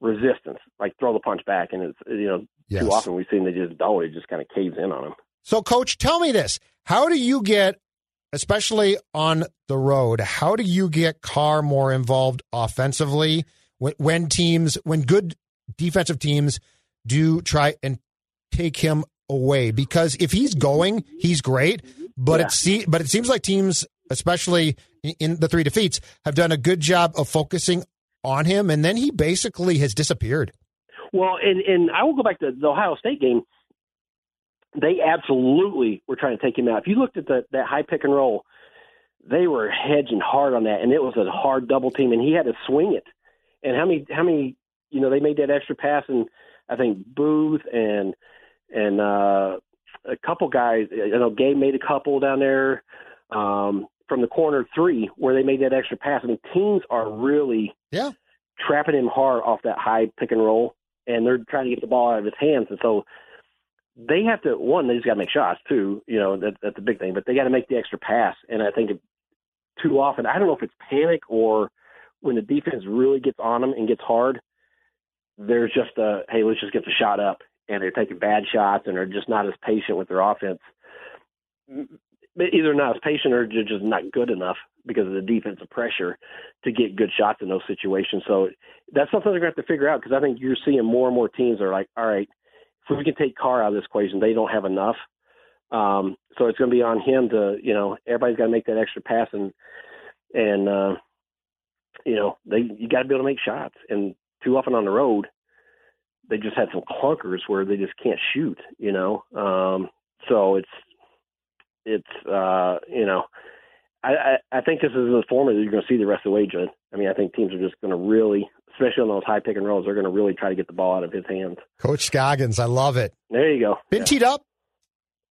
resistance, like throw the punch back, and it's you know yes. too often we've seen they just always just kind of caves in on them. So, coach, tell me this: How do you get, especially on the road, how do you get Carr more involved offensively when, when teams, when good defensive teams do try and take him away because if he's going, he's great. But yeah. it se- but it seems like teams, especially in the three defeats, have done a good job of focusing on him, and then he basically has disappeared. Well, and and I will go back to the Ohio State game. They absolutely were trying to take him out. If you looked at the, that high pick and roll, they were hedging hard on that, and it was a hard double team, and he had to swing it. And how many how many you know they made that extra pass and I think Both and and uh, a couple guys. You know, Gabe made a couple down there um, from the corner three where they made that extra pass. I mean, teams are really yeah trapping him hard off that high pick and roll, and they're trying to get the ball out of his hands. And so they have to one, they just got to make shots too. You know, that, that's the big thing. But they got to make the extra pass. And I think too often, I don't know if it's panic or when the defense really gets on them and gets hard there's just a hey, let's just get the shot up, and they're taking bad shots and they're just not as patient with their offense. either not as patient or ju- just not good enough because of the defensive pressure to get good shots in those situations. So that's something they're going to have to figure out because I think you're seeing more and more teams are like, all right, if we can take Carr out of this equation, they don't have enough. Um, so it's going to be on him to, you know, everybody's got to make that extra pass and and uh, you know they you got to be able to make shots. And too often on the road, they just had some clunkers where they just can't shoot. You know, um, so it's it's uh, you know. I, I, I think this is the formula that you're going to see the rest of the way, Judd. I mean, I think teams are just going to really, especially on those high pick and rolls, they're going to really try to get the ball out of his hands. Coach Scoggins, I love it. There you go. Been teed up?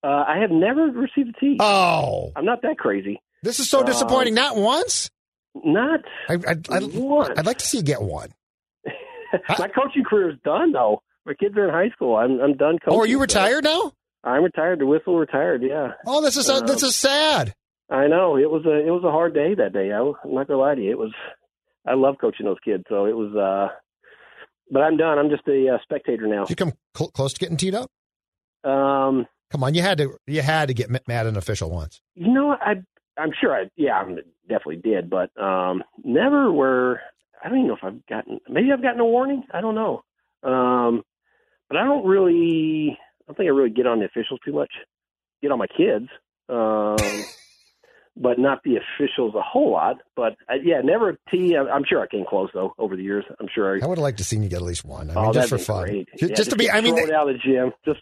Uh, I have never received a tee. Oh, I'm not that crazy. this is so Uh, disappointing. Not once. Not I, I'd, I'd, once. I'd like to see you get one. My coaching career is done, though. My kids are in high school. I'm I'm done coaching. Oh, are you so- retired now? I'm retired. The whistle retired. Yeah, Oh, this is Uh, this is sad. I know. It was a it was a hard day that day. I, I'm not gonna lie to you. It was. I love coaching those kids. So it was. uh But I'm done. I'm just a uh, spectator now. Did you come cl- close to getting teed up? Um, Come on, you had to you had to get mad at an official once. you know. I I'm sure I yeah I definitely did, but um never were. I don't even know if I've gotten. Maybe I've gotten a warning. I don't know. Um, but I don't really. I don't think I really get on the officials too much. Get on my kids. Um, but not the officials a whole lot. But uh, yeah, never a T. I'm sure I came close though over the years. I'm sure. I, I would have liked to seen you get at least one. I mean, oh, just for fun, great. Yeah, just to be. I mean, thrown out of the gym. Just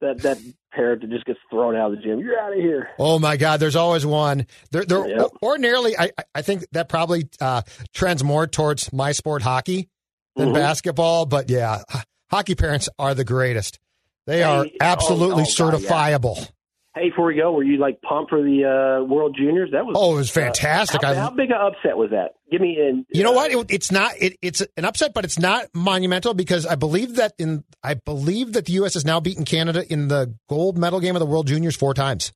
that that parrot that just gets thrown out of the gym. You're out of here. Oh my God! There's always one. There, there. Yep. Ordinarily, I, I think that probably uh, trends more towards my sport, hockey, than Mhm. basketball. But yeah, hockey parents are the greatest. They are Hey, oh, absolutely oh, God, yeah. Hey, before we go, were you like pumped for the uh, World Juniors? That was Oh, it was fantastic. How, I- how big an upset was that? Give me in. You know what? It, it's not. It, it's an upset, but it's not monumental because I believe that in. I believe that the U.S. has now beaten Canada in the gold medal game of the World Juniors four times.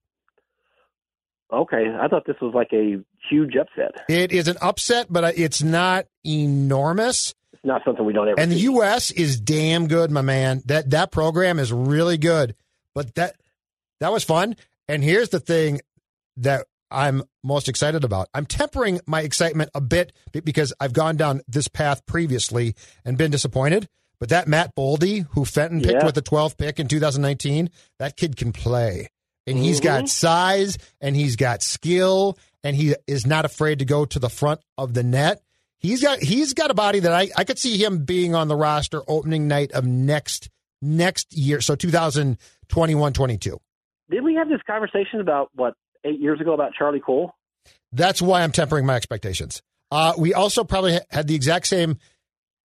Okay, I thought this was like a huge upset. It is an upset, but uh, it's not enormous. It's not something we don't ever. And the. U.S. is damn good, my man. That that program is really good. But that that was fun. And here's the thing that I'm most excited about. I'm tempering my excitement a bit because I've gone down this path previously and been disappointed. But that Matt Boldy, who Fenton picked Yeah. with the 12th pick in 2019, that kid can play. And he's Mhm. got size and he's got skill and he is not afraid to go to the front of the net. He's got he's got a body that I, I could see him being on the roster opening night of next next year. So 2021-22. Did we have this conversation about what eight years ago about Charlie Coyle? That's why I'm tempering my expectations. Uh, we also probably had the exact same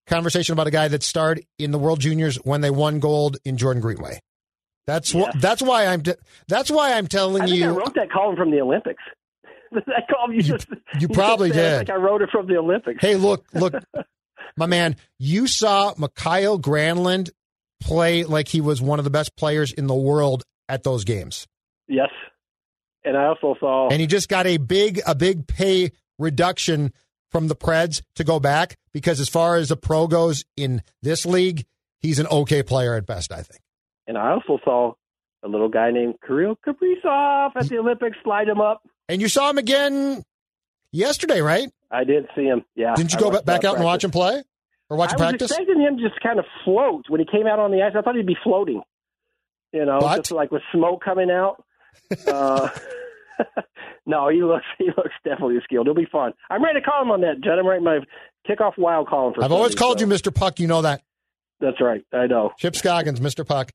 conversation about a guy that starred in the World Juniors when they won gold in Jordan Greenway. That's wh- that's why I'm t- that's why I'm telling I think I wrote that column from the Olympics. that column you, You- just you probably just did. think I wrote it from the Olympics. Hey, look, look, my man, you saw Mikael Granlund play like he was one of the best players in the world at those games. Yes, and I also saw. And he just got a big a big pay reduction from the Preds to go back because as far as a pro goes in this league, he's an okay player at best, I think. And I also saw a little guy named Kirill Kaprizov at the Olympics slide him up. And you saw him again yesterday, right? I did see him. Yeah. Didn't you I go back out and watch him play or watch I him was expecting him just kind of float when he came out on the ice. I thought he'd be floating. You know, But- just like with smoke coming out. uh, no, he looks he looks definitely skilled. It'll be fun. I'm ready to call him on that, Judd. I'm writing my kickoff wild column for. I've always called so- you Mr. Puck. You know that. That's right. I know. Chip Scoggins, Mr. Puck.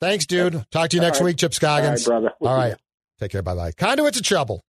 Thanks, dude. Talk to you All next right. week, Chip All right, Scoggins. brother. We'll All see Take care. Bye bye. Conduits of trouble.